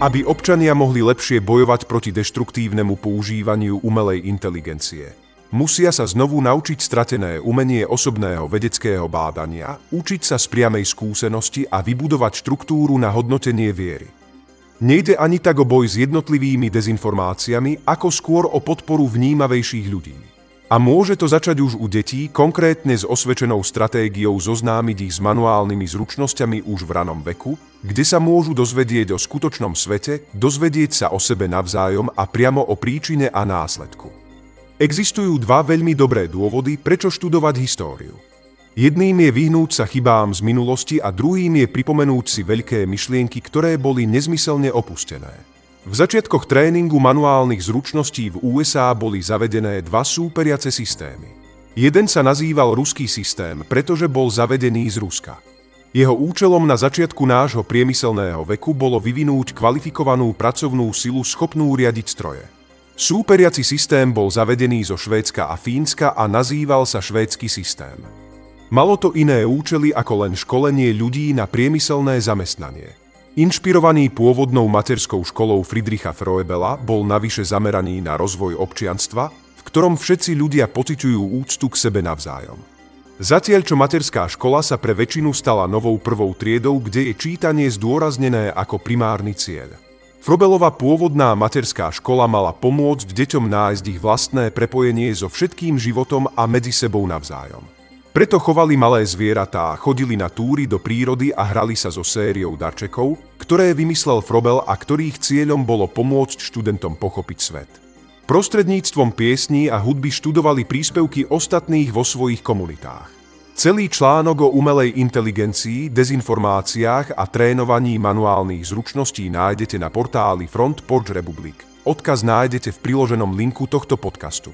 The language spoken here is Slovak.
aby občania mohli lepšie bojovať proti deštruktívnemu používaniu umelej inteligencie. Musia sa znovu naučiť stratené umenie osobného vedeckého bádania, učiť sa z priamej skúsenosti a vybudovať štruktúru na hodnotenie viery. Nejde ani tak o boj s jednotlivými dezinformáciami, ako skôr o podporu vnímavejších ľudí. A môže to začať už u detí, konkrétne s osvedčenou stratégiou zoznámiť ich s manuálnymi zručnosťami už v ranom veku, kde sa môžu dozvedieť o skutočnom svete, dozvedieť sa o sebe navzájom a priamo o príčine a následku. Existujú dva veľmi dobré dôvody, prečo študovať históriu. Jedným je vyhnúť sa chybám z minulosti a druhým je pripomenúť si veľké myšlienky, ktoré boli nezmyselne opustené. V začiatkoch tréningu manuálnych zručností v USA boli zavedené dva súperiace systémy. Jeden sa nazýval ruský systém, pretože bol zavedený z Ruska. Jeho účelom na začiatku nášho priemyselného veku bolo vyvinúť kvalifikovanú pracovnú silu schopnú riadiť stroje. Súperiaci systém bol zavedený zo Švédska a Fínska a nazýval sa švédsky systém. Malo to iné účely ako len školenie ľudí na priemyselné zamestnanie. Inšpirovaný pôvodnou materskou školou Friedricha Froebela bol navyše zameraný na rozvoj občianstva, v ktorom všetci ľudia pociťujú úctu k sebe navzájom. Zatiaľ, čo materská škola sa pre väčšinu stala novou prvou triedou, kde je čítanie zdôraznené ako primárny cieľ. Frobelová pôvodná materská škola mala pomôcť deťom nájsť ich vlastné prepojenie so všetkým životom a medzi sebou navzájom. Preto chovali malé zvieratá, chodili na túry do prírody a hrali sa so sériou darčekov, ktoré vymyslel Frobel a ktorých cieľom bolo pomôcť študentom pochopiť svet. Prostredníctvom piesní a hudby študovali príspevky ostatných vo svojich komunitách. Celý článok o umelej inteligencii, dezinformáciách a trénovaní manuálnych zručností nájdete na portáli Front Porch Republic. Odkaz nájdete v priloženom linku tohto podcastu.